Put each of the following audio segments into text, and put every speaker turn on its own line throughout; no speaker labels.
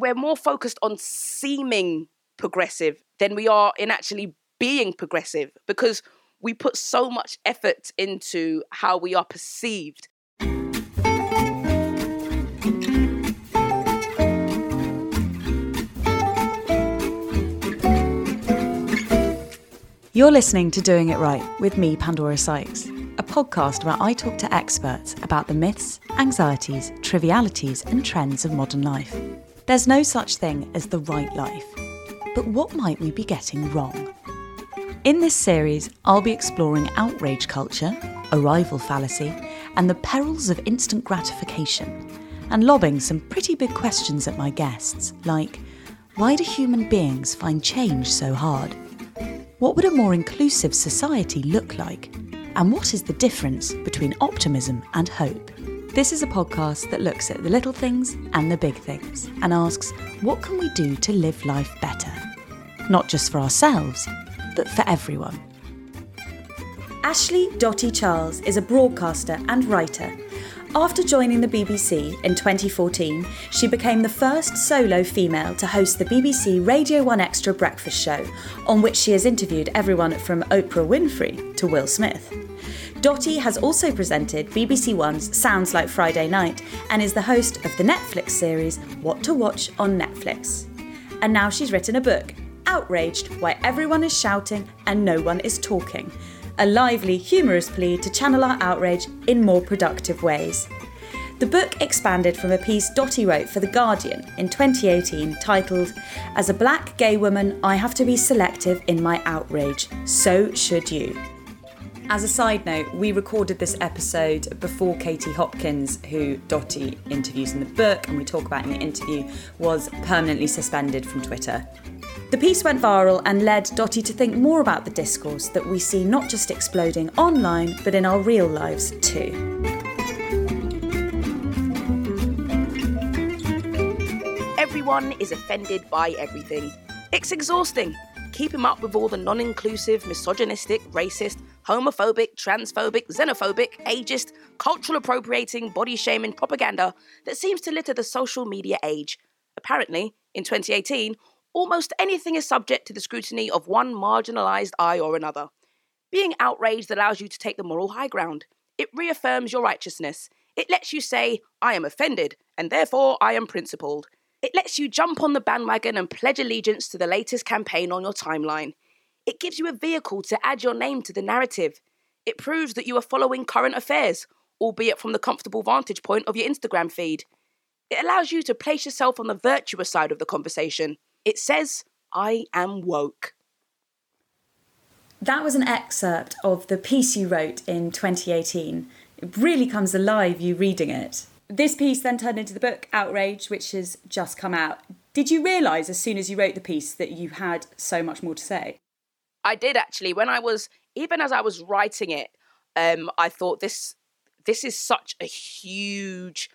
we're more focused on seeming progressive than we are in actually being progressive because we put so much effort into how we are perceived.
You're listening to Doing It Right with me, Pandora Sykes, a podcast where I talk to experts about the myths, anxieties, trivialities, and trends of modern life. There's no such thing as the right life. But what might we be getting wrong? In this series, I'll be exploring outrage culture, arrival fallacy, and the perils of instant gratification, and lobbing some pretty big questions at my guests, like why do human beings find change so hard? What would a more inclusive society look like? And what is the difference between optimism and hope? This is a podcast that looks at the little things and the big things and asks, what can we do to live life better? Not just for ourselves, but for everyone. Ashley Dotty Charles is a broadcaster and writer after joining the BBC in 2014, she became the first solo female to host the BBC Radio 1 Extra breakfast show, on which she has interviewed everyone from Oprah Winfrey to Will Smith. Dotty has also presented BBC One's Sounds Like Friday Night and is the host of the Netflix series What to Watch on Netflix. And now she's written a book, Outraged Why Everyone is Shouting and No One is Talking, a lively, humorous plea to channel our outrage in more productive ways. The book expanded from a piece Dotty wrote for The Guardian in 2018 titled, As a Black Gay Woman, I Have to Be Selective in My Outrage. So should you. As a side note, we recorded this episode before Katie Hopkins, who Dotty interviews in the book and we talk about in the interview, was permanently suspended from Twitter. The piece went viral and led Dotty to think more about the discourse that we see not just exploding online, but in our real lives too.
Everyone is offended by everything. It's exhausting. Keeping up with all the non inclusive, misogynistic, racist, homophobic, transphobic, xenophobic, ageist, cultural appropriating, body shaming propaganda that seems to litter the social media age. Apparently, in 2018, almost anything is subject to the scrutiny of one marginalised eye or another. Being outraged allows you to take the moral high ground. It reaffirms your righteousness. It lets you say, I am offended, and therefore I am principled. It lets you jump on the bandwagon and pledge allegiance to the latest campaign on your timeline. It gives you a vehicle to add your name to the narrative. It proves that you are following current affairs, albeit from the comfortable vantage point of your Instagram feed. It allows you to place yourself on the virtuous side of the conversation. It says, I am woke.
That was an excerpt of the piece you wrote in 2018. It really comes alive, you reading it. This piece then turned into the book Outrage, which has just come out. Did you realise as soon as you wrote the piece that you had so much more to say?
I did actually. When I was, even as I was writing it, um, I thought this this is such a huge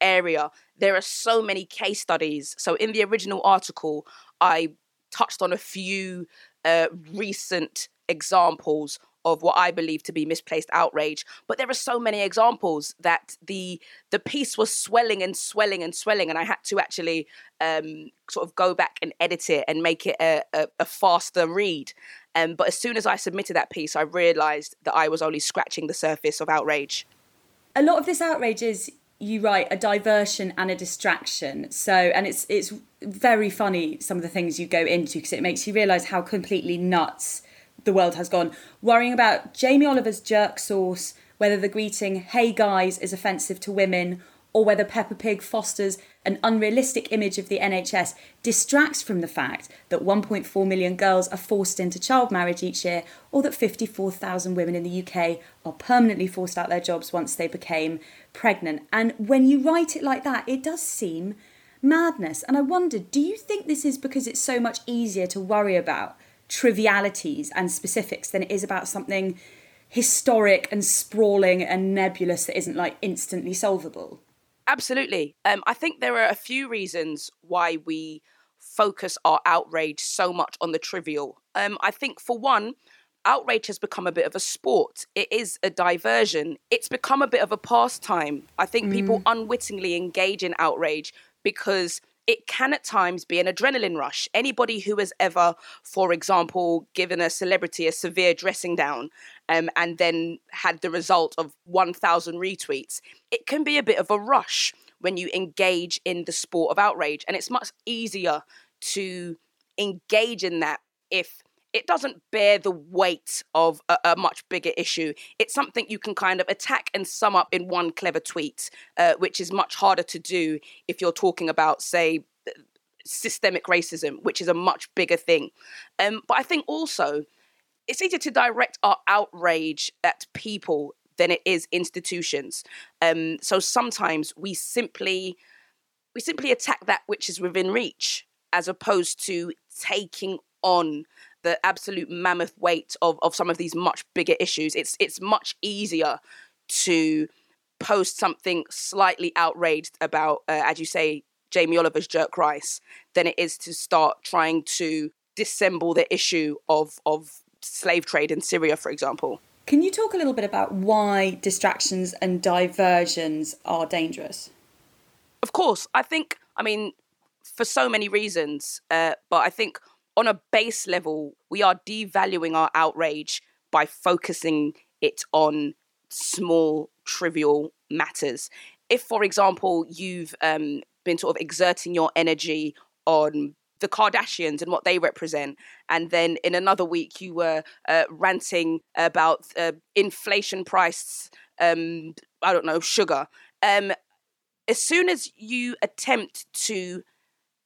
area. There are so many case studies. So in the original article, I touched on a few uh, recent examples of what I believe to be misplaced outrage. But there are so many examples that the the piece was swelling and swelling and swelling, and I had to actually um, sort of go back and edit it and make it a, a, a faster read. Um, but as soon as I submitted that piece, I realised that I was only scratching the surface of outrage.
A lot of this outrage is you write a diversion and a distraction so and it's it's very funny some of the things you go into because it makes you realize how completely nuts the world has gone worrying about jamie oliver's jerk sauce whether the greeting hey guys is offensive to women or whether Peppa Pig fosters an unrealistic image of the NHS distracts from the fact that 1.4 million girls are forced into child marriage each year, or that 54,000 women in the UK are permanently forced out their jobs once they became pregnant. And when you write it like that, it does seem madness. And I wondered, do you think this is because it's so much easier to worry about trivialities and specifics than it is about something historic and sprawling and nebulous that isn't like instantly solvable?
Absolutely. Um, I think there are a few reasons why we focus our outrage so much on the trivial. Um, I think, for one, outrage has become a bit of a sport. It is a diversion. It's become a bit of a pastime. I think mm. people unwittingly engage in outrage because it can at times be an adrenaline rush. Anybody who has ever, for example, given a celebrity a severe dressing down um, and then had the result of 1,000 retweets, it can be a bit of a rush when you engage in the sport of outrage. And it's much easier to engage in that if it doesn't bear the weight of a, a, much bigger issue. It's something you can kind of attack and sum up in one clever tweet, uh, which is much harder to do if you're talking about, say, systemic racism, which is a much bigger thing. Um, but I think also it's easier to direct our outrage at people than it is institutions. Um, so sometimes we simply we simply attack that which is within reach, as opposed to taking on the absolute mammoth weight of, of some of these much bigger issues. It's it's much easier to post something slightly outraged about, uh, as you say, Jamie Oliver's jerk rice, than it is to start trying to dissemble the issue of of slave trade in Syria, for example.
Can you talk a little bit about why distractions and diversions are dangerous?
Of course, I think. I mean, for so many reasons, uh, but I think on a base level, we are devaluing our outrage by focusing it on small, trivial matters. If, for example, you've um, been sort of exerting your energy on the Kardashians and what they represent, and then in another week you were uh, ranting about uh, inflation price, um, I don't know, sugar. Um, as soon as you attempt to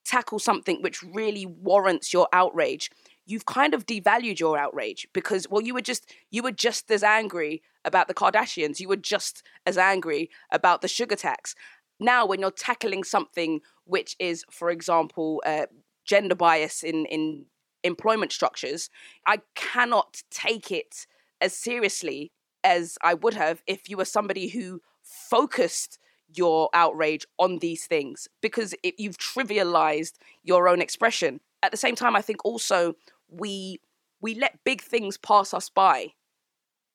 tackle something which really warrants your outrage you've kind of devalued your outrage because well you were just you were just as angry about the kardashians. You were just as angry about the sugar tax. Now when you're tackling something which is for example uh, gender bias in in employment structures i cannot take it as seriously as i would have if you were somebody who focused your outrage on these things because it, you've trivialized your own expression. At the same time, I think also we we let big things pass us by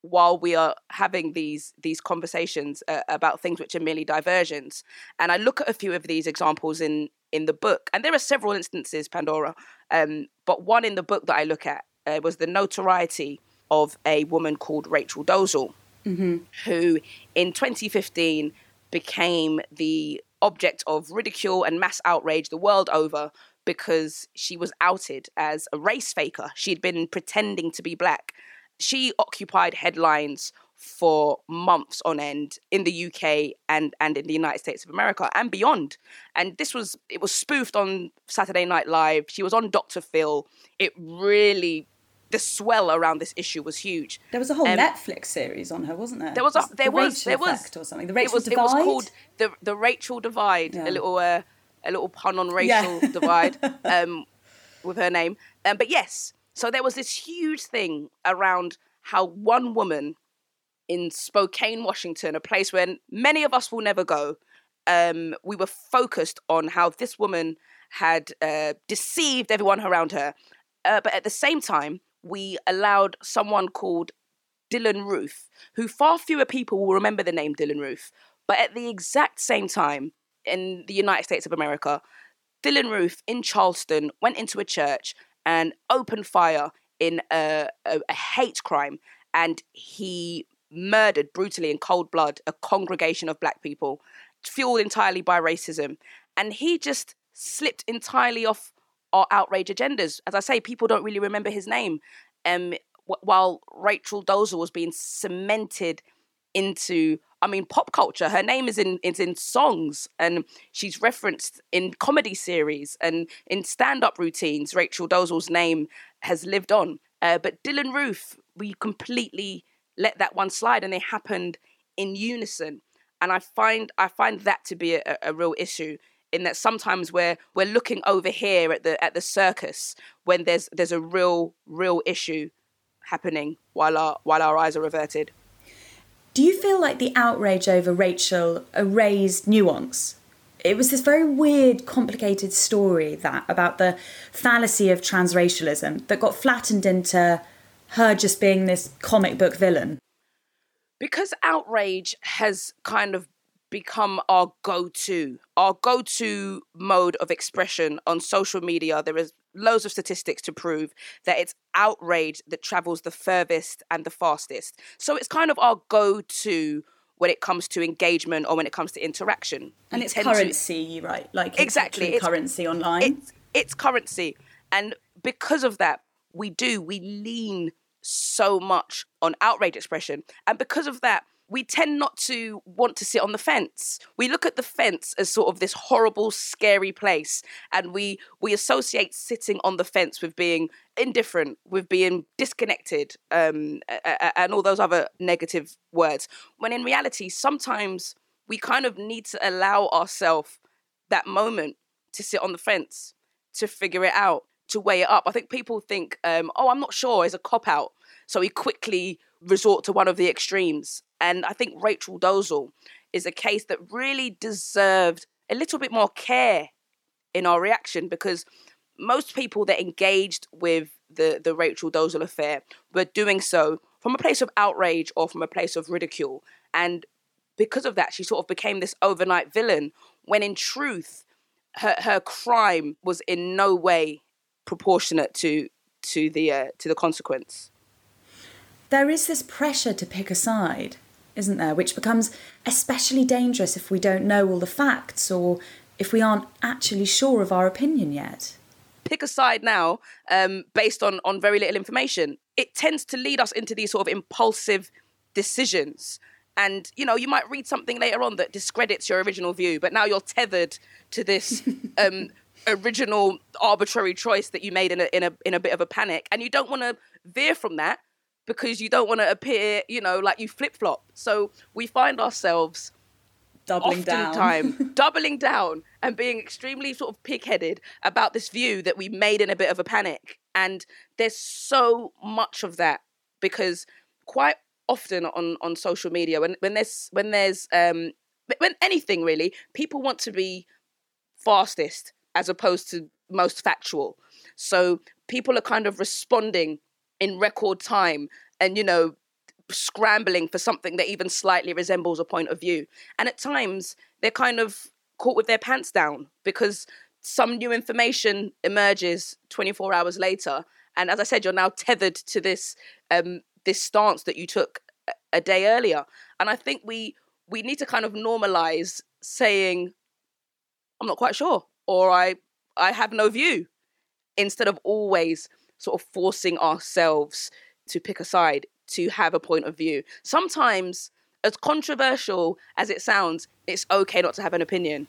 while we are having these these conversations uh, about things which are merely diversions. And I look at a few of these examples in in the book, and there are several instances, Pandora. Um, but one in the book that I look at uh, was the notoriety of a woman called Rachel Dolezal, mm-hmm. who in 2015 became the object of ridicule and mass outrage the world over because she was outed as a race faker. She'd been pretending to be black. She occupied headlines for months on end in the UK and and in the United States of America and beyond. And this was it was spoofed on Saturday Night Live. She was on Dr. Phil. It really the swell around this issue was huge.
There was a whole um, Netflix series on her, wasn't there?
There was a, there
the
was
there
was
or something. The Rachel
it was,
Divide.
It was called the the Rachel Divide. Yeah. A little uh, a little pun on Rachel yeah. Divide um, with her name. Um, but yes, so there was this huge thing around how one woman in Spokane, Washington, a place where many of us will never go, um, we were focused on how this woman had uh, deceived everyone around her. Uh, but at the same time, we allowed someone called Dylann Roof, who far fewer people will remember the name Dylann Roof, but at the exact same time in the United States of America, Dylann Roof in Charleston went into a church and opened fire in a, a, a hate crime, and he murdered brutally in cold blood a congregation of black people, fueled entirely by racism. And he just slipped entirely off our outrage agendas. As I say, people don't really remember his name. Um, while Rachel Dolezal was being cemented into, I mean, pop culture. Her name is in is in songs, and she's referenced in comedy series and in stand up routines. Rachel Dolezal's name has lived on. Uh, but Dylann Roof, we completely let that one slide, and they happened in unison. And I find I find that to be a, a real issue in that sometimes we're we're looking over here at the at the circus when there's there's a real real issue happening while our while our eyes are averted.
Do you feel like the outrage over Rachel erased nuance? It was this very weird, complicated story that about the fallacy of transracialism that got flattened into her just being this comic book villain.
Because outrage has kind of become our go-to our go-to mode of expression on social media. There is loads of statistics to prove that it's outrage that travels the furthest and the fastest. So it's kind of our go-to when it comes to engagement or when it comes to interaction.
And it's currency to... right like
exactly
it's currency online.
it's, it's currency. And because of that we do we lean so much on outrage expression. And because of that we tend not to want to sit on the fence. We look at the fence as sort of this horrible, scary place, and we we associate sitting on the fence with being indifferent, with being disconnected, um, and all those other negative words. When in reality, sometimes we kind of need to allow ourselves that moment to sit on the fence, to figure it out, to weigh it up. I think people think, um, "Oh, I'm not sure," is a cop out, so we quickly resort to one of the extremes. And I think Rachel Dolezal is a case that really deserved a little bit more care in our reaction because most people that engaged with the, the Rachel Dolezal affair were doing so from a place of outrage or from a place of ridicule. And because of that, she sort of became this overnight villain when in truth, her, her crime was in no way proportionate to to the uh, to the consequence
there is this pressure to pick a side, isn't there? Which becomes especially dangerous if we don't know all the facts or if we aren't actually sure of our opinion yet.
Pick a side now um, based on, on very little information. It tends to lead us into these sort of impulsive decisions. And, you know, you might read something later on that discredits your original view, but now you're tethered to this um, original arbitrary choice that you made in a, in a, in a bit of a panic. And you don't want to veer from that because you don't want to appear, you know, like you flip flop. So we find ourselves
doubling down,
time doubling down and being extremely sort of pig-headed about this view that we made in a bit of a panic. And there's so much of that because quite often on on social media when when there's when there's um when anything really people want to be fastest as opposed to most factual so people are kind of responding in record time and you know scrambling for something that even slightly resembles a point of view. And at times they're kind of caught with their pants down because some new information emerges 24 hours later. And as i said you're now tethered to this um this stance that you took a day earlier. And i think we we need to kind of normalize saying i'm not quite sure or i i have no view instead of always sort of forcing ourselves to pick a side, to have a point of view. Sometimes, as controversial as it sounds, it's okay not to have an opinion.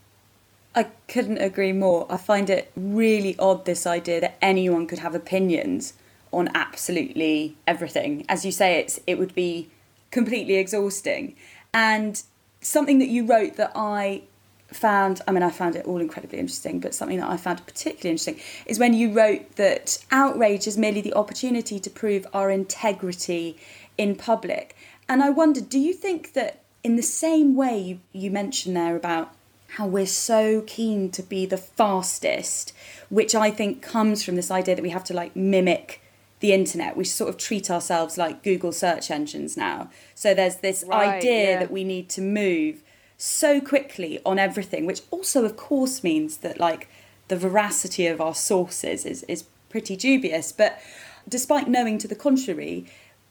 I couldn't agree more. I find it really odd this idea that anyone could have opinions on absolutely everything. As you say, it's it would be completely exhausting. And something that you wrote that I found, I mean, I found it all incredibly interesting, but something that I found particularly interesting is when you wrote that outrage is merely the opportunity to prove our integrity in public. And I wondered, do you think that in the same way you, you mentioned there about how we're so keen to be the fastest, which I think comes from this idea that we have to like mimic the internet. We sort of treat ourselves like Google search engines now. So there's this right, idea yeah. that we need to move so quickly on everything, which also, of course, means that like the veracity of our sources is, is pretty dubious. But despite knowing to the contrary,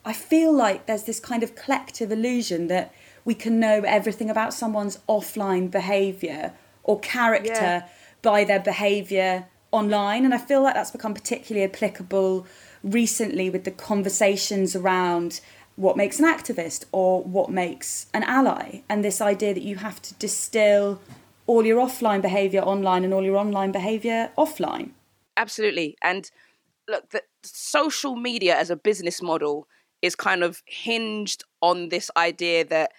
I feel like there's this kind of collective illusion that we can know everything about someone's offline behaviour or character yeah. by their behaviour online. And I feel like that's become particularly applicable recently with the conversations around what makes an activist or what makes an ally. And this idea that you have to distill all your offline behavior online and all your online behavior offline.
Absolutely. And look the social media as a business model is kind of hinged on this idea that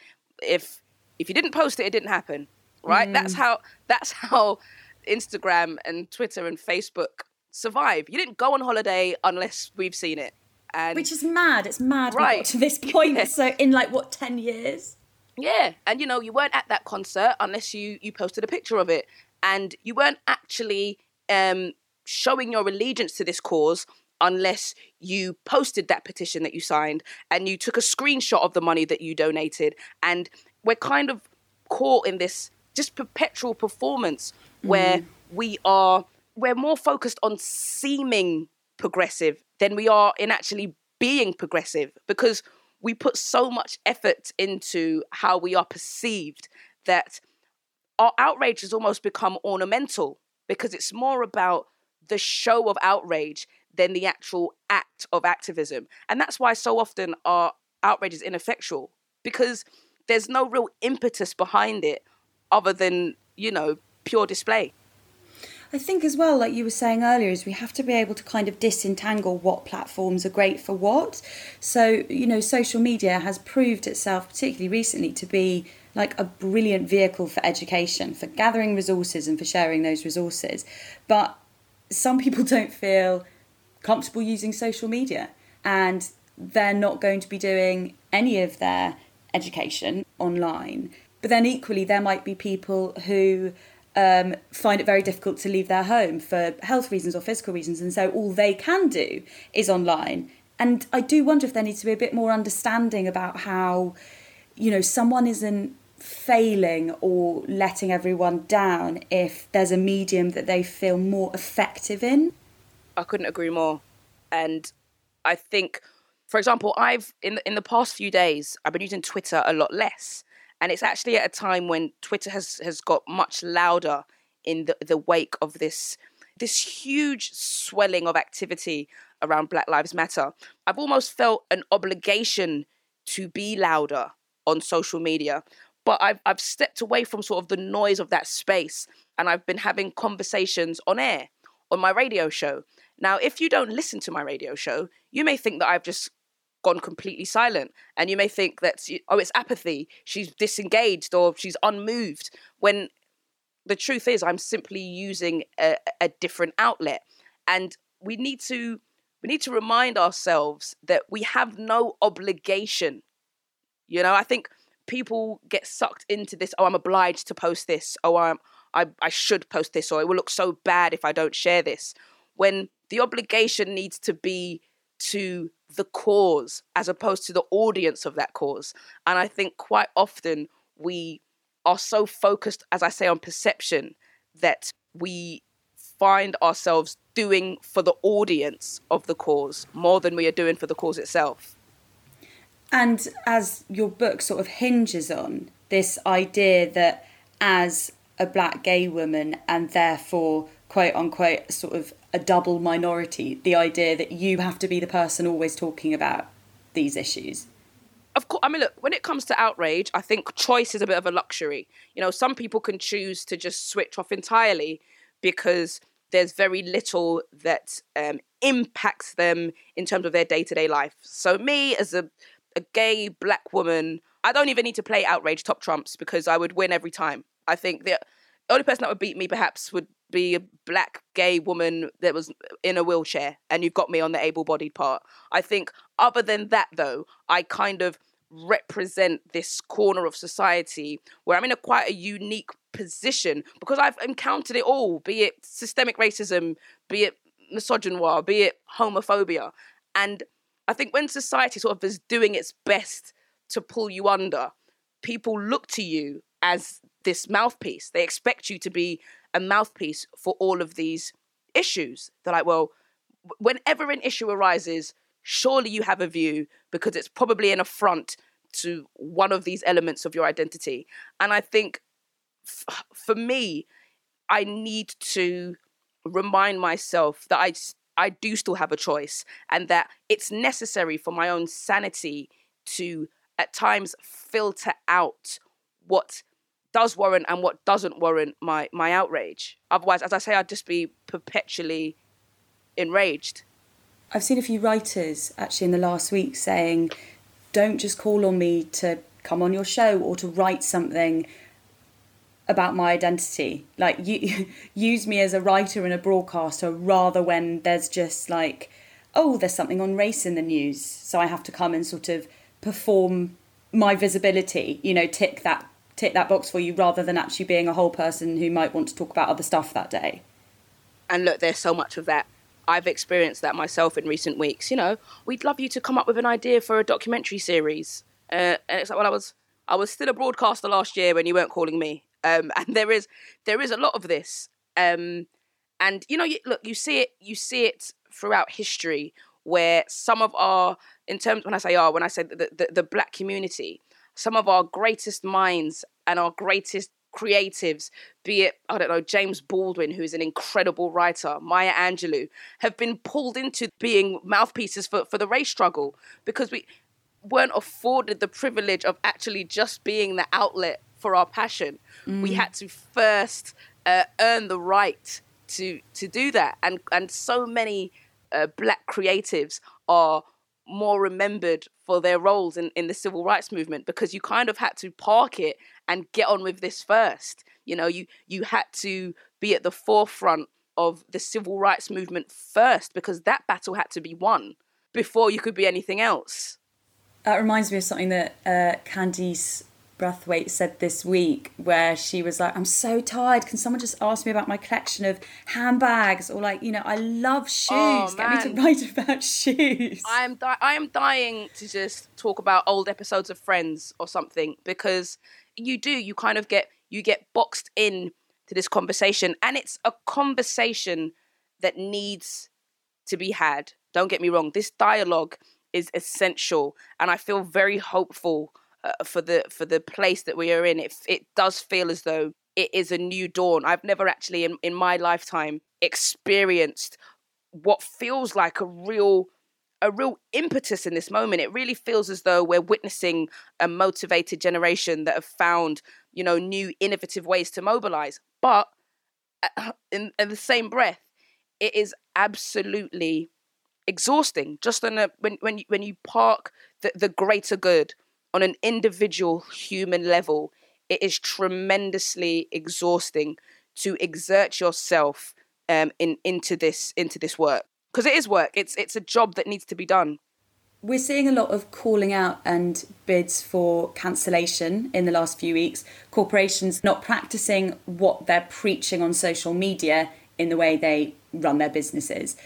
if if you didn't post it it didn't happen right? Mm. that's how that's how instagram and twitter and facebook survive. You didn't go on holiday unless we've seen it and
Which is mad. It's mad right. to this point. Yeah. So in like what, ten years?
Yeah. And you know, you weren't at that concert unless you you posted a picture of it. And you weren't actually um showing your allegiance to this cause unless you posted that petition that you signed and you took a screenshot of the money that you donated. And we're kind of caught in this just perpetual performance where mm. we are we're more focused on seeming progressive than we are in actually being progressive because we put so much effort into how we are perceived that our outrage has almost become ornamental because it's more about the show of outrage than the actual act of activism. And that's why so often our outrage is ineffectual because there's no real impetus behind it other than, you know, pure display.
I think as well, like you were saying earlier, is we have to be able to kind of disentangle what platforms are great for what. So, you know, social media has proved itself, particularly recently, to be like a brilliant vehicle for education, for gathering resources and for sharing those resources. But some people don't feel comfortable using social media and they're not going to be doing any of their education online. But then equally, there might be people who um, find it very difficult to leave their home for health reasons or physical reasons, and so all they can do is online. And I do wonder if there needs to be a bit more understanding about how, you know, someone isn't failing or letting everyone down if there's a medium that they feel more effective in.
I couldn't agree more. And I think, for example, I've in in the past few days I've been using Twitter a lot less and it's actually at a time when Twitter has has got much louder in the, the wake of this this huge swelling of activity around Black Lives Matter. I've almost felt an obligation to be louder on social media, but I've I've stepped away from sort of the noise of that space and I've been having conversations on air on my radio show. Now, if you don't listen to my radio show, you may think that I've just gone completely silent. And you may think that, oh, it's apathy. She's disengaged or she's unmoved. When the truth is, I'm simply using a, a different outlet. And we need to we need to remind ourselves that we have no obligation. You know, I think people get sucked into this. Oh, I'm obliged to post this. Oh, I'm I, I should post this, or it will look so bad if I don't share this. When the obligation needs to be to the cause as opposed to the audience of that cause. And I think quite often we are so focused, as I say, on perception that we find ourselves doing for the audience of the cause more than we are doing for the cause itself.
And as your book sort of hinges on this idea that as a black gay woman and therefore quote unquote sort of a double minority the idea that you have to be the person always talking about these issues.
Of course i mean look when it comes to outrage i think choice is a bit of a luxury. You know some people can choose to just switch off entirely because there's very little that um, impacts them in terms of their day-to-day life. So me as a, a gay black woman i don't even need to play outrage top trumps because i would win every time. I think the only person that would beat me perhaps would be a black gay woman that was in a wheelchair and you've got me on the able-bodied part. I think other than that though i kind of represent this corner of society where i'm in a quite a unique position because i've encountered it all be it systemic racism be it misogynoir be it homophobia. And i think when society sort of is doing its best to pull you under people look to you as this mouthpiece. They expect you to be a mouthpiece for all of these issues. They're like, well, whenever an issue arises, surely you have a view because it's probably an affront to one of these elements of your identity. And I think f- for me, I need to remind myself that I, I do still have a choice and that it's necessary for my own sanity to at times filter out what does warrant and what doesn't warrant my my outrage. Otherwise, as I say, I'd just be perpetually enraged.
I've seen a few writers actually in the last week saying, "Don't just call on me to come on your show or to write something." about my identity like you use me as a writer and a broadcaster rather when there's just like oh there's something on race in the news so i have to come and sort of perform my visibility you know tick that tick that box for you rather than actually being a whole person who might want to talk about other stuff that day.
And look, there's so much of that. I've experienced that myself in recent weeks. You know, we'd love you to come up with an idea for a documentary series. Uh, and it's like, well, I was, I was still a broadcaster last year when you weren't calling me. Um, and there is there is a lot of this. Um, and you know, you, look, you see it, you see it throughout history where some of our, in terms when I say our, when I say the, the, the black community, some of our greatest minds and our greatest creatives, be it, I don't know, James Baldwin, who's an incredible writer, Maya Angelou, have been pulled into being mouthpieces for, for the race struggle because we weren't afforded the privilege of actually just being the outlet for our passion. Mm. We had to first uh, earn the right to to do that, and and so many uh, black creatives are more remembered for their roles in, in the civil rights movement because you kind of had to park it and get on with this first. You know, you you had to be at the forefront of the civil rights movement first because that battle had to be won before you could be anything else.
That reminds me of something that uh, Candice Brathwaite said this week, where she was like, "I'm so tired. Can someone just ask me about my collection of handbags?" Or like, you know, I love oh, shoes. Oh, Get me to write about shoes.
I am di- I am dying to just talk about old episodes of Friends or something because you do you kind of get you get boxed in to this conversation and it's a conversation that needs to be had don't get me wrong this dialogue is essential and i feel very hopeful uh, for the for the place that we are in it it does feel as though it is a new dawn i've never actually in, in my lifetime experienced what feels like a real a real impetus in this moment. It really feels as though we're witnessing a motivated generation that have found, you know, new innovative ways to mobilize. But uh, in, in the same breath, it is absolutely exhausting. Just on a when when you, when you park the, the greater good on an individual human level, it is tremendously exhausting to exert yourself um, in into this into this work because it is work. It's it's a job that needs to be done.
We're seeing a lot of calling out and bids for cancellation in the last few weeks. Corporations not practicing what they're preaching on social media in the way they run their businesses.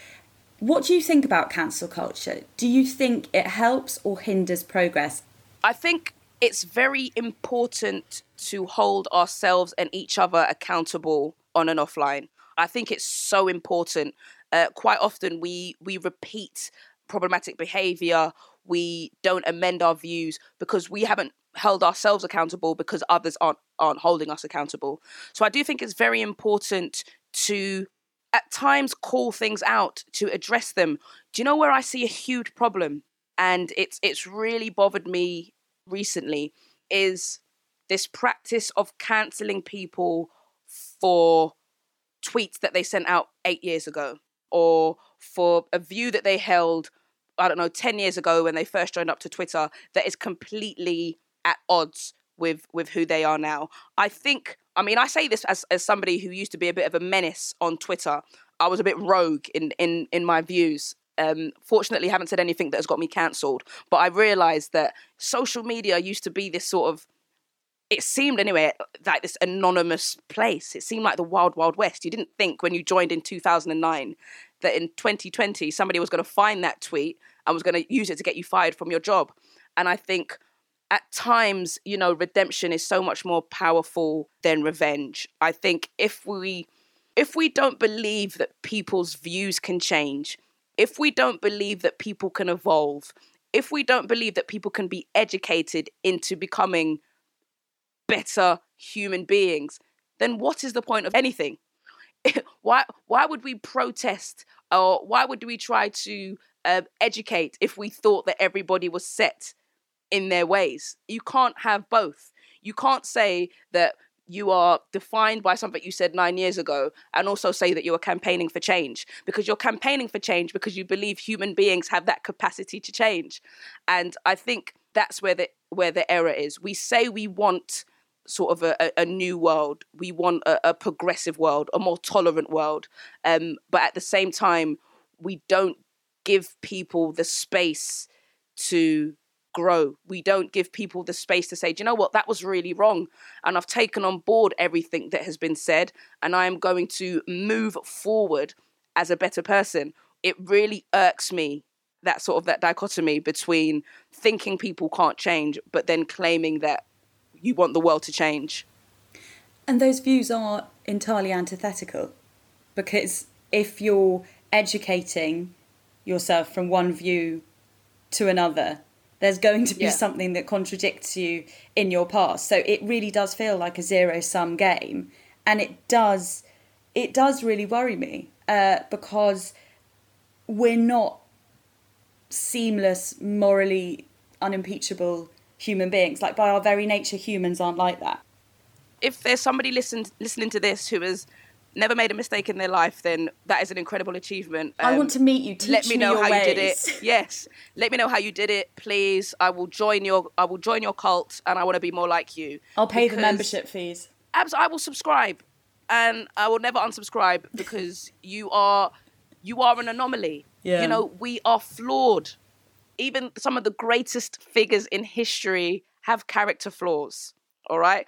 What do you think about cancel culture? Do you think it helps or hinders progress?
I think it's very important to hold ourselves and each other accountable on and offline. I think it's so important. Uh, quite often we we repeat problematic behavior. We don't amend our views because we haven't held ourselves accountable because others aren't aren't holding us accountable. So i do think it's very important to at times call things out to address them. Do you know where i see a huge problem and it's it's really bothered me recently is this practice of canceling people for tweets that they sent out 8 years ago or for a view that they held, I don't know, 10 years ago when they first joined up to Twitter that is completely at odds with with who they are now. I think I mean I say this as as somebody who used to be a bit of a menace on Twitter. I was a bit rogue in in in my views. Um, fortunately, haven't said anything that has got me cancelled. But I realised that social media used to be this sort of it seemed anyway like this anonymous place. It seemed like the wild, wild west. You didn't think when you joined in 2009 that in 2020 somebody was going to find that tweet and was going to use it to get you fired from your job. And I think at times, you know, redemption is so much more powerful than revenge. I think if we if we don't believe that people's views can change, if we don't believe that people can evolve, if we don't believe that people can be educated into becoming better human beings, then what is the point of anything? why why would we protest or why would we try to uh, educate if we thought that everybody was set in their ways? You can't have both. You can't say that you are defined by something you said nine years ago and also say that you are campaigning for change because you're campaigning for change because you believe human beings have that capacity to change and i think that's where the where the error is we say we want sort of a, a new world. We want a, a, progressive world, a more tolerant world. Um, but at the same time, we don't give people the space to grow. We don't give people the space to say, do you know what, that was really wrong. And I've taken on board everything that has been said, and I am going to move forward as a better person. It really irks me that sort of that dichotomy between thinking people can't change, but then claiming that you want the world to change.
And those views are entirely antithetical because if you're educating yourself from one view to another, there's going to be yeah. something that contradicts you in your past. So it really does feel like a zero sum game, and it does it does really worry me uh, because we're not seamless, morally unimpeachable human beings. Like by our very nature, humans aren't like that.
If there's somebody listen, listening to this who has never made a mistake in their life, then that is an incredible achievement.
Um, I want to meet you. Teach
let me,
me
know how
ways.
you did it. Yes, let me know how you did it, please. I will join your. I will join your cult, and I want to be more like you.
I'll pay the membership fees.
Abs, I will subscribe, and I will never unsubscribe because you are, you are an anomaly. Yeah. You know, we are flawed. Even some of the greatest figures in history have character flaws. All right.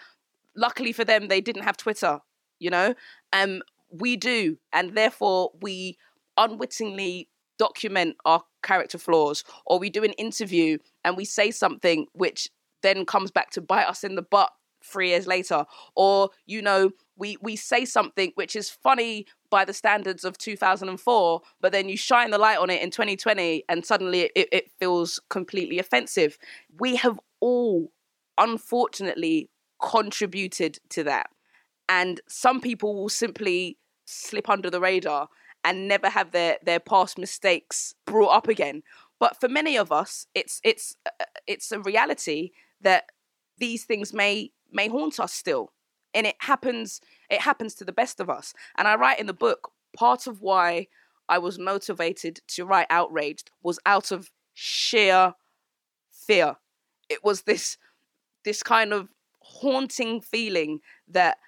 Luckily for them, they didn't have Twitter you know? Um we do and therefore we unwittingly document our character flaws or we do an interview and we say something which then comes back to bite us in the butt three years later or you know we we say something which is funny by the standards of 2004 but then you shine the light on it in 2020 and suddenly it, it feels completely offensive. We have all unfortunately contributed to that and some people will simply slip under the radar and never have their their past mistakes brought up again. But for many of us it's it's uh, it's a reality that these things may may haunt us still. And it happens it happens to the best of us. And i write in the book part of why i was motivated to write outraged was out of sheer fear. It was this this kind of haunting feeling that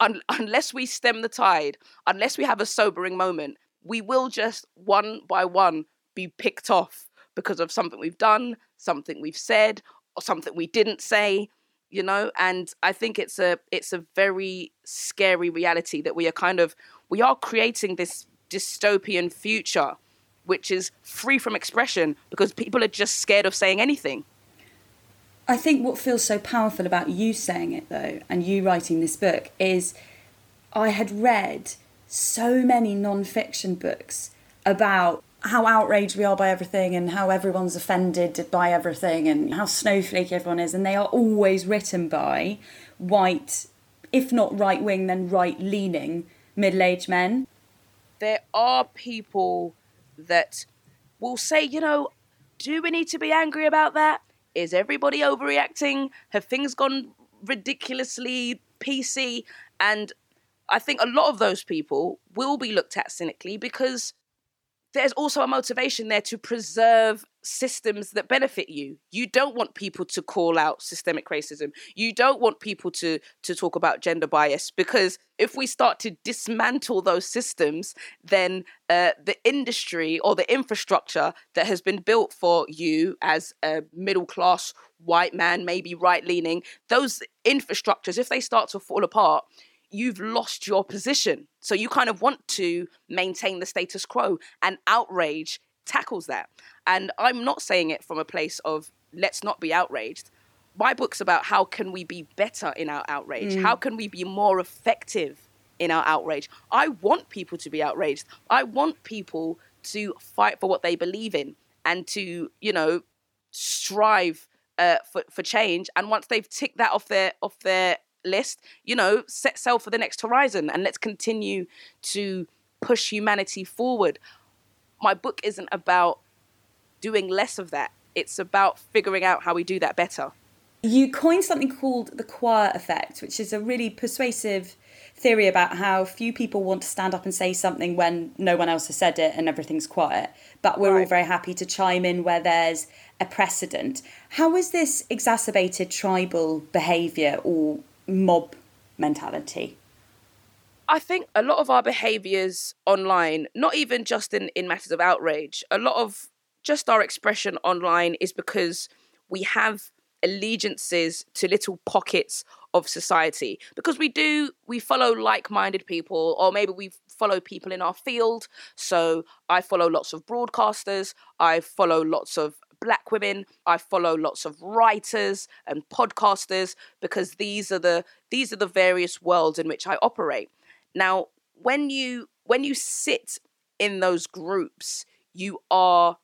un- unless we stem the tide, unless we have a sobering moment, we will just one by one be picked off because of something we've done, something we've said, or something we didn't say you know? And i think it's a it's a very scary reality that we are kind of we are creating this dystopian future which is free from expression because people are just scared of saying anything
I think what feels so powerful about you saying it though, and you writing this book, is I had read so many non fiction books about how outraged we are by everything and how everyone's offended by everything and how snowflake everyone is, and they are always written by white, if not right wing, then right leaning middle aged men.
There are people that will say, you know, do we need to be angry about that? Is everybody overreacting? Have things gone ridiculously PC? And I think a lot of those people will be looked at cynically because there's also a motivation there to preserve systems that benefit you. You don't want people to call out systemic racism. You don't want people to to talk about gender bias because if we start to dismantle those systems, then uh, the industry or the infrastructure that has been built for you as a middle class white man, maybe right leaning, those infrastructures, if they start to fall apart, you've lost your position. So you kind of want to maintain the status quo, and outrage tackles that. And I'm not saying it from a place of let's not be outraged. My book's about how can we be better in our outrage? Mm. How can we be more effective in our outrage? I want people to be outraged. I want people to fight for what they believe in and to, you know, strive uh, for, for change. And once they've ticked that off their off their list, you know, set sail for the next horizon and let's continue to push humanity forward. My book isn't about doing less of that, it's about figuring out how we do that better.
You coined something called the choir effect, which is a really persuasive theory about how few people want to stand up and say something when no one else has said it and everything's quiet, but we're right. all very happy to chime in where there's a precedent. How is this exacerbated tribal behaviour or mob mentality?
I think a lot of our behaviors online, not even just in, in matters of outrage, a lot of just our expression online is because we have allegiances to little pockets of society because we do we follow like-minded people or maybe we follow people in our field so i follow lots of broadcasters i follow lots of black women. I follow lots of writers and podcasters because these are the these are the various worlds in which I operate. Now, when you when you sit in those groups, you are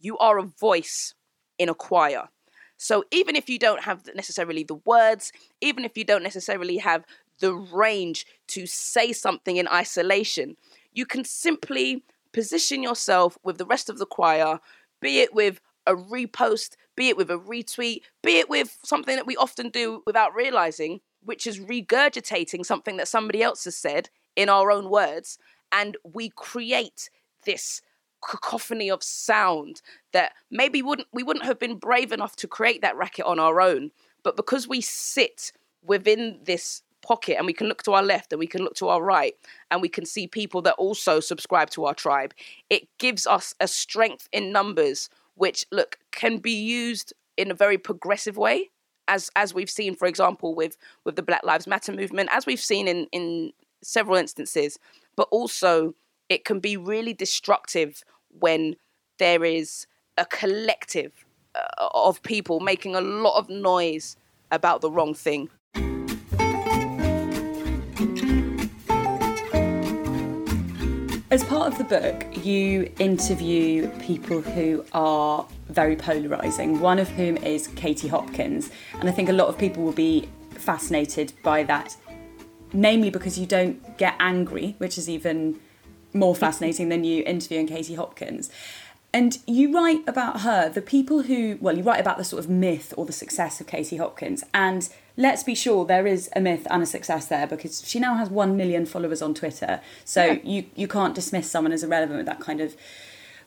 you are a voice in a choir. So even if you don't have necessarily the words, even if you don't necessarily have the range to say something in isolation, you can simply position yourself with the rest of the choir, be it with a repost, be it with a retweet, be it with something that we often do without realizing, which is regurgitating something that somebody else has said in our own words. And we create this cacophony of sound that maybe wouldn't we wouldn't have been brave enough to create that racket on our own but because we sit within this pocket and we can look to our left and we can look to our right and we can see people that also subscribe to our tribe it gives us a strength in numbers which look can be used in a very progressive way as as we've seen for example with with the black lives matter movement as we've seen in in several instances. But also it can be really destructive when there is a collective uh, of people making a lot of noise about the wrong thing
Part of the book, you interview people who are very polarising, one of whom is Katie Hopkins. And I think a lot of people will be fascinated by that, namely because you don't get angry, which is even more fascinating than you interviewing Katie Hopkins. And you write about her, the people who, well, you write about the sort of myth or the success of Katie Hopkins. And let's be sure there is a myth and a success there because she now has 1 million followers on Twitter. So yeah. you, you can't dismiss someone as irrelevant with that kind of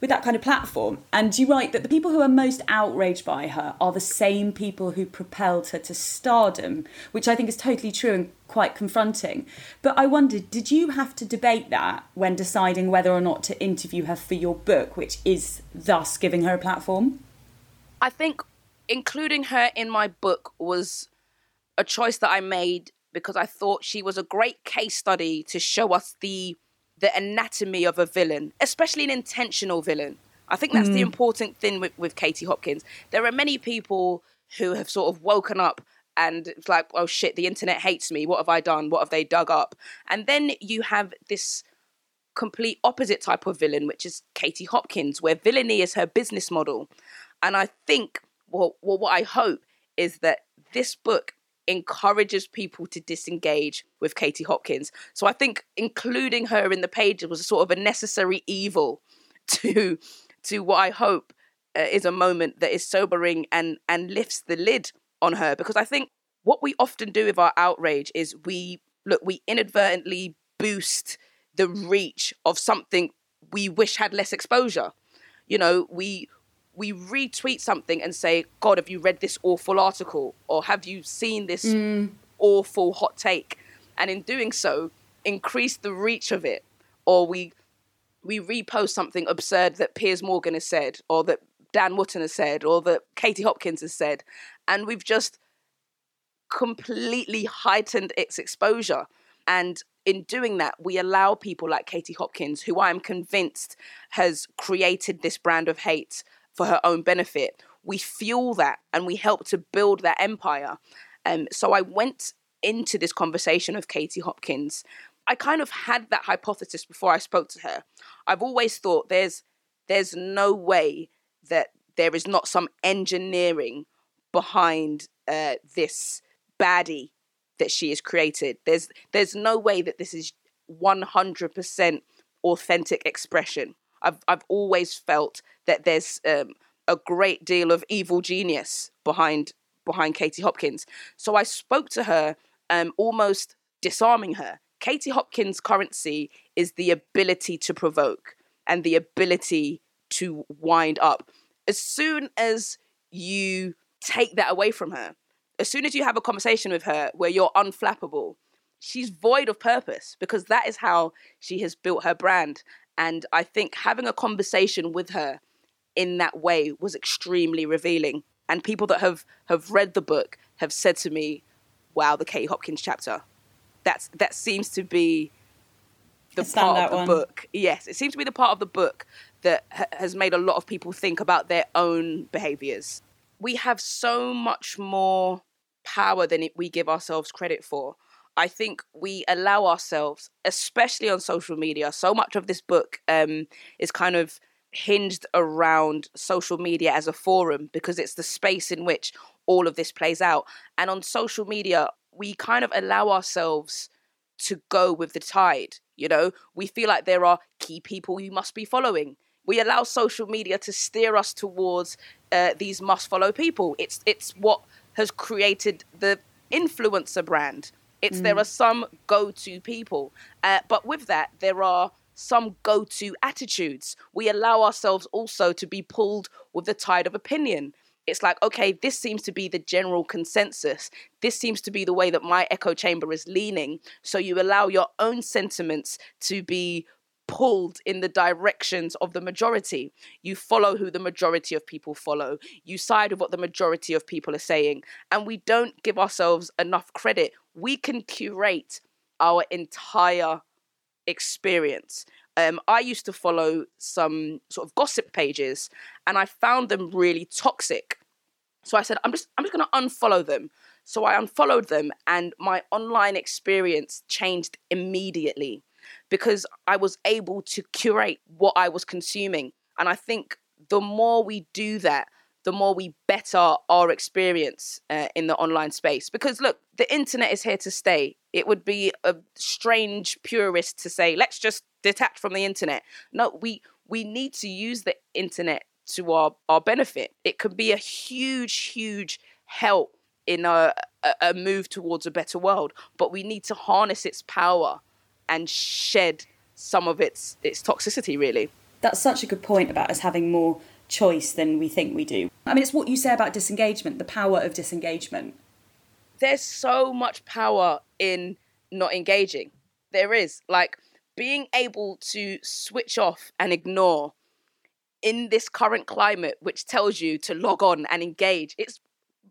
with that kind of platform. And you write that the people who are most outraged by her are the same people who propelled her to stardom, which I think is totally true and quite confronting. But I wondered, did you have to debate that when deciding whether or not to interview her for your book, which is thus giving her a platform?
I think including her in my book was a choice that I made because I thought she was a great case study to show us the the anatomy of a villain, especially an intentional villain. I think that's mm. the important thing with, with Katie Hopkins. There are many people who have sort of woken up and it's like, oh shit, the internet hates me. What have I done? What have they dug up? And then you have this complete opposite type of villain, which is Katie Hopkins, where villainy is her business model. And I think, well, well what I hope is that this book encourages people to disengage with Katie Hopkins. So I think including her in the pages was a sort of a necessary evil to to what I hope uh, is a moment that is sobering and and lifts the lid on her because I think what we often do with our outrage is we look we inadvertently boost the reach of something we wish had less exposure. You know, we we retweet something and say, God, have you read this awful article? Or have you seen this mm. awful hot take? And in doing so, increase the reach of it. Or we we repost something absurd that Piers Morgan has said, or that Dan Wootton has said, or that Katie Hopkins has said. And we've just completely heightened its exposure. And in doing that, we allow people like Katie Hopkins, who I am convinced has created this brand of hate for her own benefit. We fuel that and we help to build that empire. Um, so I went into this conversation of Katie Hopkins. I kind of had that hypothesis before I spoke to her. I've always thought there's there's no way that there is not some engineering behind uh, this baddie that she has created. There's there's no way that this is 100% authentic expression. I've I've always felt that there's um, a great deal of evil genius behind behind Katie Hopkins. So I spoke to her, um, almost disarming her. Katie Hopkins' currency is the ability to provoke and the ability to wind up. As soon as you take that away from her, as soon as you have a conversation with her where you're unflappable, she's void of purpose because that is how she has built her brand. And I think having a conversation with her in that way was extremely revealing. And people that have, have read the book have said to me, wow, the Kate Hopkins chapter. That's that seems to be the part of the one. book. Yes, it seems to be the part of the book that ha- has made a lot of people think about their own behaviors. We have so much more power than we give ourselves credit for. I think we allow ourselves, especially on social media, so much of this book um, is kind of hinged around social media as a forum because it's the space in which all of this plays out. And on social media, we kind of allow ourselves to go with the tide. You know, we feel like there are key people you must be following. We allow social media to steer us towards uh, these must follow people. It's it's what has created the influencer brand. It's mm. there are some go to people, uh, but with that there are some go to attitudes. We allow ourselves also to be pulled with the tide of opinion. It's like, okay, this seems to be the general consensus. This seems to be the way that my echo chamber is leaning. So you allow your own sentiments to be pulled in the directions of the majority. You follow who the majority of people follow. You side with what the majority of people are saying. And we don't give ourselves enough credit. We can curate our entire experience. Um, I used to follow some sort of gossip pages, and I found them really toxic. So I said, I'm just, I'm just going to unfollow them. So I unfollowed them, and my online experience changed immediately because I was able to curate what I was consuming. And I think the more we do that, the more we better our experience uh, in the online space. Because look, the internet is here to stay. It would be a strange purist to say, let's just detach from the internet. No, we we need to use the internet to our, our benefit. It can be a huge, huge help in a, a move towards a better world, but we need to harness its power and shed some of its its toxicity really.
That's such a good point about us having more choice than we think we do. I mean, it's what you say about disengagement, the power of disengagement.
There's so much power in not engaging. There is. Like, being able to switch off and ignore in this current climate, which tells you to log on and engage, it's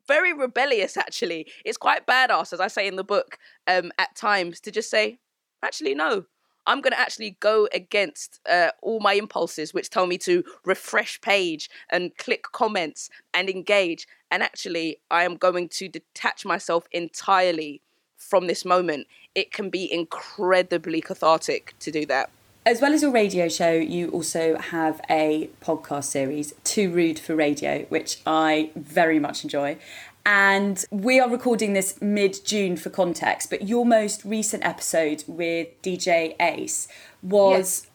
very rebellious, actually. It's quite badass, as I say in the book, um, at times, to just say, actually, no, I'm going to actually go against uh, all my impulses, which tell me to refresh page and click comments and engage. And actually, I am going to detach myself entirely from this moment. It can be incredibly cathartic to do that.
As well as your radio show, you also have a podcast series, Too Rude for Radio, which I very much enjoy. And we are recording this mid June for context, but your most recent episode with DJ Ace was yes.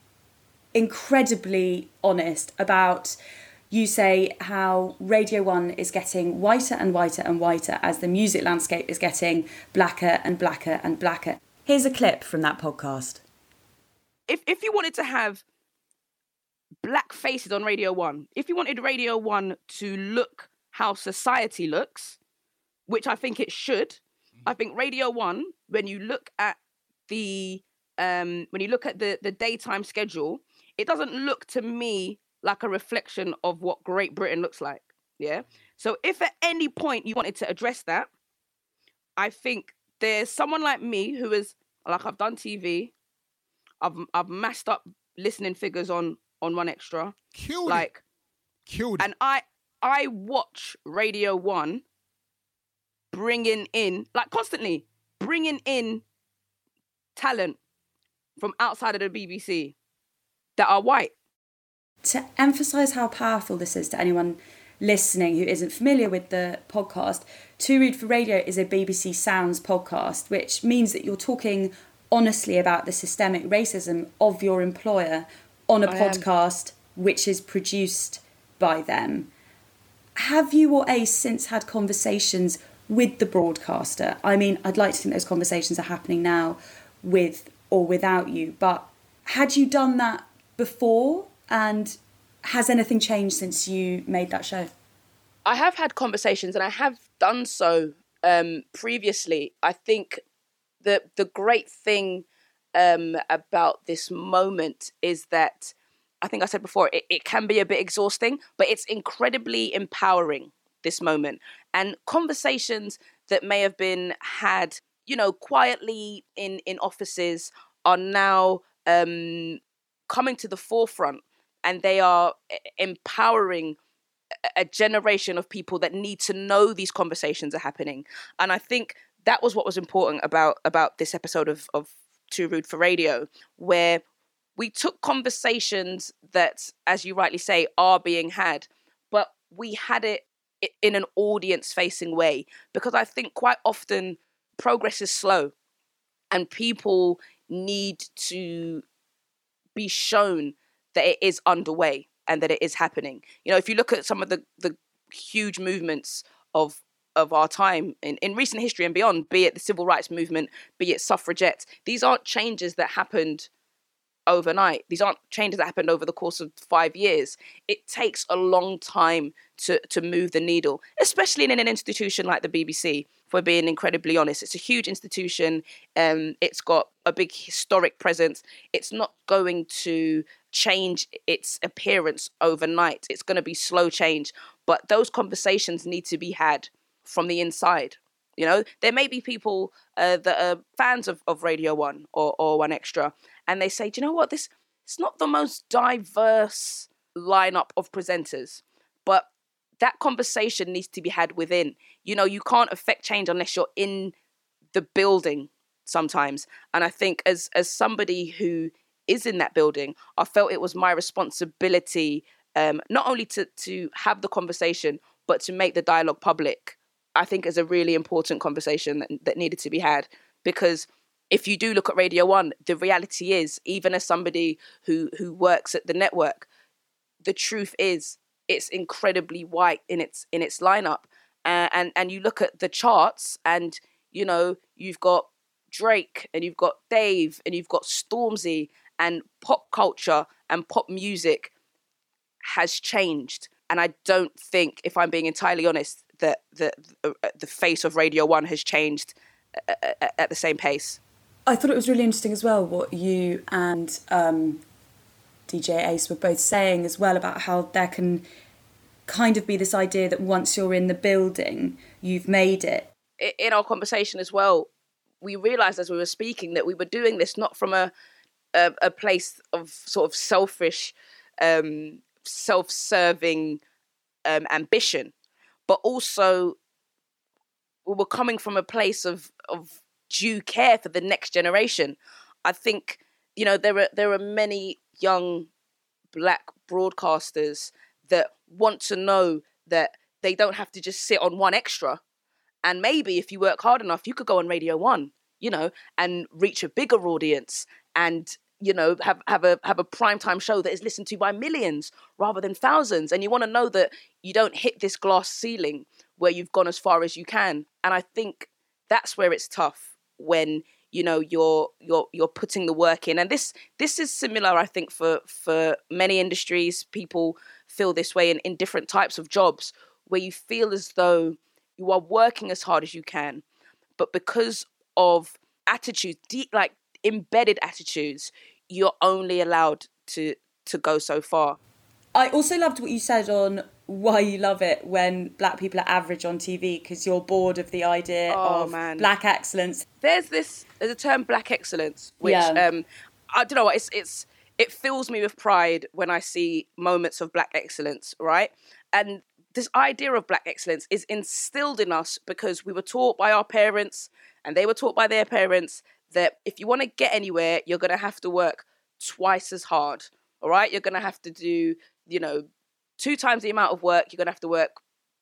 incredibly honest about you say how Radio 1 is getting whiter and whiter and whiter as the music landscape is getting blacker and blacker and blacker. Here's a clip from that podcast.
If, if you wanted to have black faces on Radio 1, if you wanted Radio 1 to look how society looks, which I think it should. Mm-hmm. I think Radio One, when you look at the um, when you look at the the daytime schedule, it doesn't look to me like a reflection of what Great Britain looks like. Yeah. So if at any point you wanted to address that, I think there's someone like me who is like I've done TV, I've I've massed up listening figures on on 1Xtra,
killed
like
it. killed,
and I I watch Radio One bringing in, like constantly bringing in talent from outside of the BBC that are white.
To emphasize how powerful this is to anyone listening who isn't familiar with the podcast, Too Rude for Radio is a BBC Sounds podcast, which means that you're talking honestly about the systemic racism of your employer on a I podcast am. which is produced by them. Have you or Ace since had conversations with the broadcaster. I mean, I'd like to think those conversations are happening now with or without you, but had you done that before and has anything changed since you made that show?
I have had conversations and I have done so um, previously. I think the the great thing um, about this moment is that I think I said before it, it can be a bit exhausting, but it's incredibly empowering this moment and conversations that may have been had you know quietly in in offices are now um, coming to the forefront and they are empowering a generation of people that need to know these conversations are happening. And I think that was what was important about about this episode of of Too Rude for Radio, where we took conversations that, as you rightly say, are being had, but we had it in an audience facing way because I think quite often progress is slow and people need to be shown that it is underway and that it is happening. You know, if you look at some of the the huge movements of of our time in, in recent history and beyond, be it the civil rights movement, be it suffragettes, these aren't changes that happened overnight. These aren't changes that happened over the course of five years. It takes a long time to, to move the needle, especially in an institution like the BBC, for being incredibly honest. It's a huge institution. Um, it's got a big historic presence. It's not going to change its appearance overnight. It's going to be slow change. But those conversations need to be had from the inside. You know, there may be people uh, that are fans of, of Radio One or, or 1Xtra, and they say, do you know what? This it's not the most diverse lineup of presenters, but that conversation needs to be had within. You know, you can't affect change unless you're in the building sometimes. And I think as as somebody who is in that building, I felt it was my responsibility um, not only to to have the conversation, but to make the dialogue public. I think is a really important conversation that, that needed to be had because if you do look at Radio One, the reality is, even as somebody who who works at the network, the truth is it's incredibly white in its in its lineup. Uh, and and you look at the charts, and you know you've got Drake, and you've got Dave, and you've got Stormzy, and pop culture and pop music has changed. And I don't think, if I'm being entirely honest, that the the, uh, the face of Radio One has changed uh, uh, at the same pace.
I thought it was really interesting as well what you and um, DJ Ace were both saying as well about how there can kind of be this idea that once you're in the building, you've made it.
In our conversation as well, we realized as we were speaking that we were doing this not from a a, a place of sort of selfish, um, self-serving um, ambition, but also we were coming from a place of of due care for the next generation. I think you know there are there are many young black broadcasters that want to know that they don't have to just sit on 1Xtra. And maybe if you work hard enough you could go on radio 1 you know and reach a bigger audience and you know have have a have a prime time show that is listened to by millions rather than thousands. And you want to know that you don't hit this glass ceiling where you've gone as far as you can. And i think that's where it's tough when you know you're you're you're putting the work in. And this this is similar i think for for many industries. People feel this way in, in different types of jobs where you feel as though you are working as hard as you can but because of attitudes deep like embedded attitudes you're only allowed to to go so far.
I also loved what you said on why you love it when black people are average on TV because you're bored of the idea oh, of man. black excellence.
There's this there's a term black excellence which yeah. um I don't know what it's it's it fills me with pride when I see moments of black excellence, right? And this idea of black excellence is instilled in us because we were taught by our parents and they were taught by their parents that if you want to get anywhere, you're going to have to work twice as hard. All right? You're going to have to do, you know, two times the amount of work. You're going to have to work,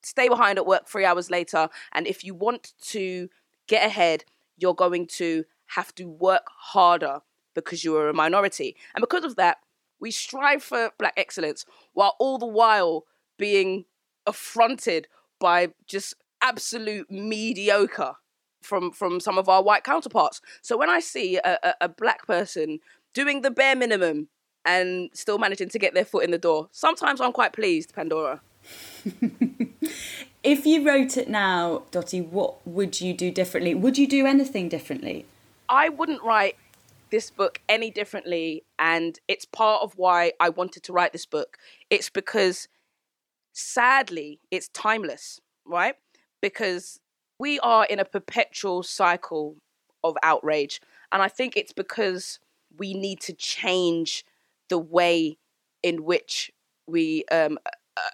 stay behind at work three hours later. And if you want to get ahead, you're going to have to work harder because you are a minority. And because of that, we strive for black excellence while all the while being affronted by just absolute mediocre from from some of our white counterparts. So when I see a, a, a black person doing the bare minimum and still managing to get their foot in the door. Sometimes I'm quite pleased, Pandora.
if you wrote it now, Dotty, what would you do differently? Would you do anything differently?
I wouldn't write this book any differently, and it's part of why I wanted to write this book. It's because sadly, it's timeless, right? Because we are in a perpetual cycle of outrage. And I think it's because we need to change the way in which we um,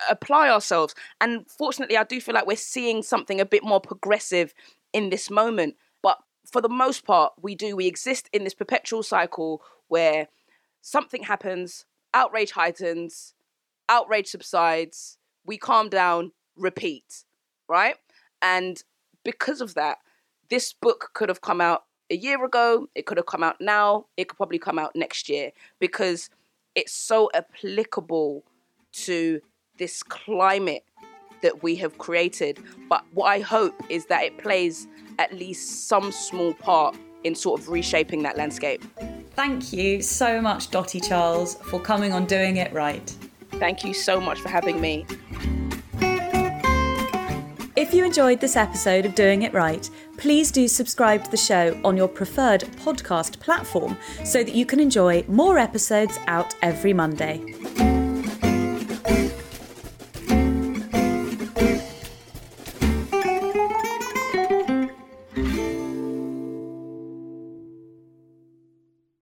apply ourselves. And fortunately, I do feel like we're seeing something a bit more progressive in this moment. But for the most part, we do. We exist in this perpetual cycle where something happens, outrage heightens, outrage subsides, we calm down, repeat, right? And because of that, this book could have come out a year ago, it could have come out now, it could probably come out next year because it's so applicable to this climate that we have created. But what I hope is that it plays at least some small part in sort of reshaping that landscape.
Thank you so much, Dotty Charles, for coming on Doing It Right.
Thank you so much for having me.
If you enjoyed this episode of Doing It Right, please do subscribe to the show on your preferred podcast platform so that you can enjoy more episodes out every Monday.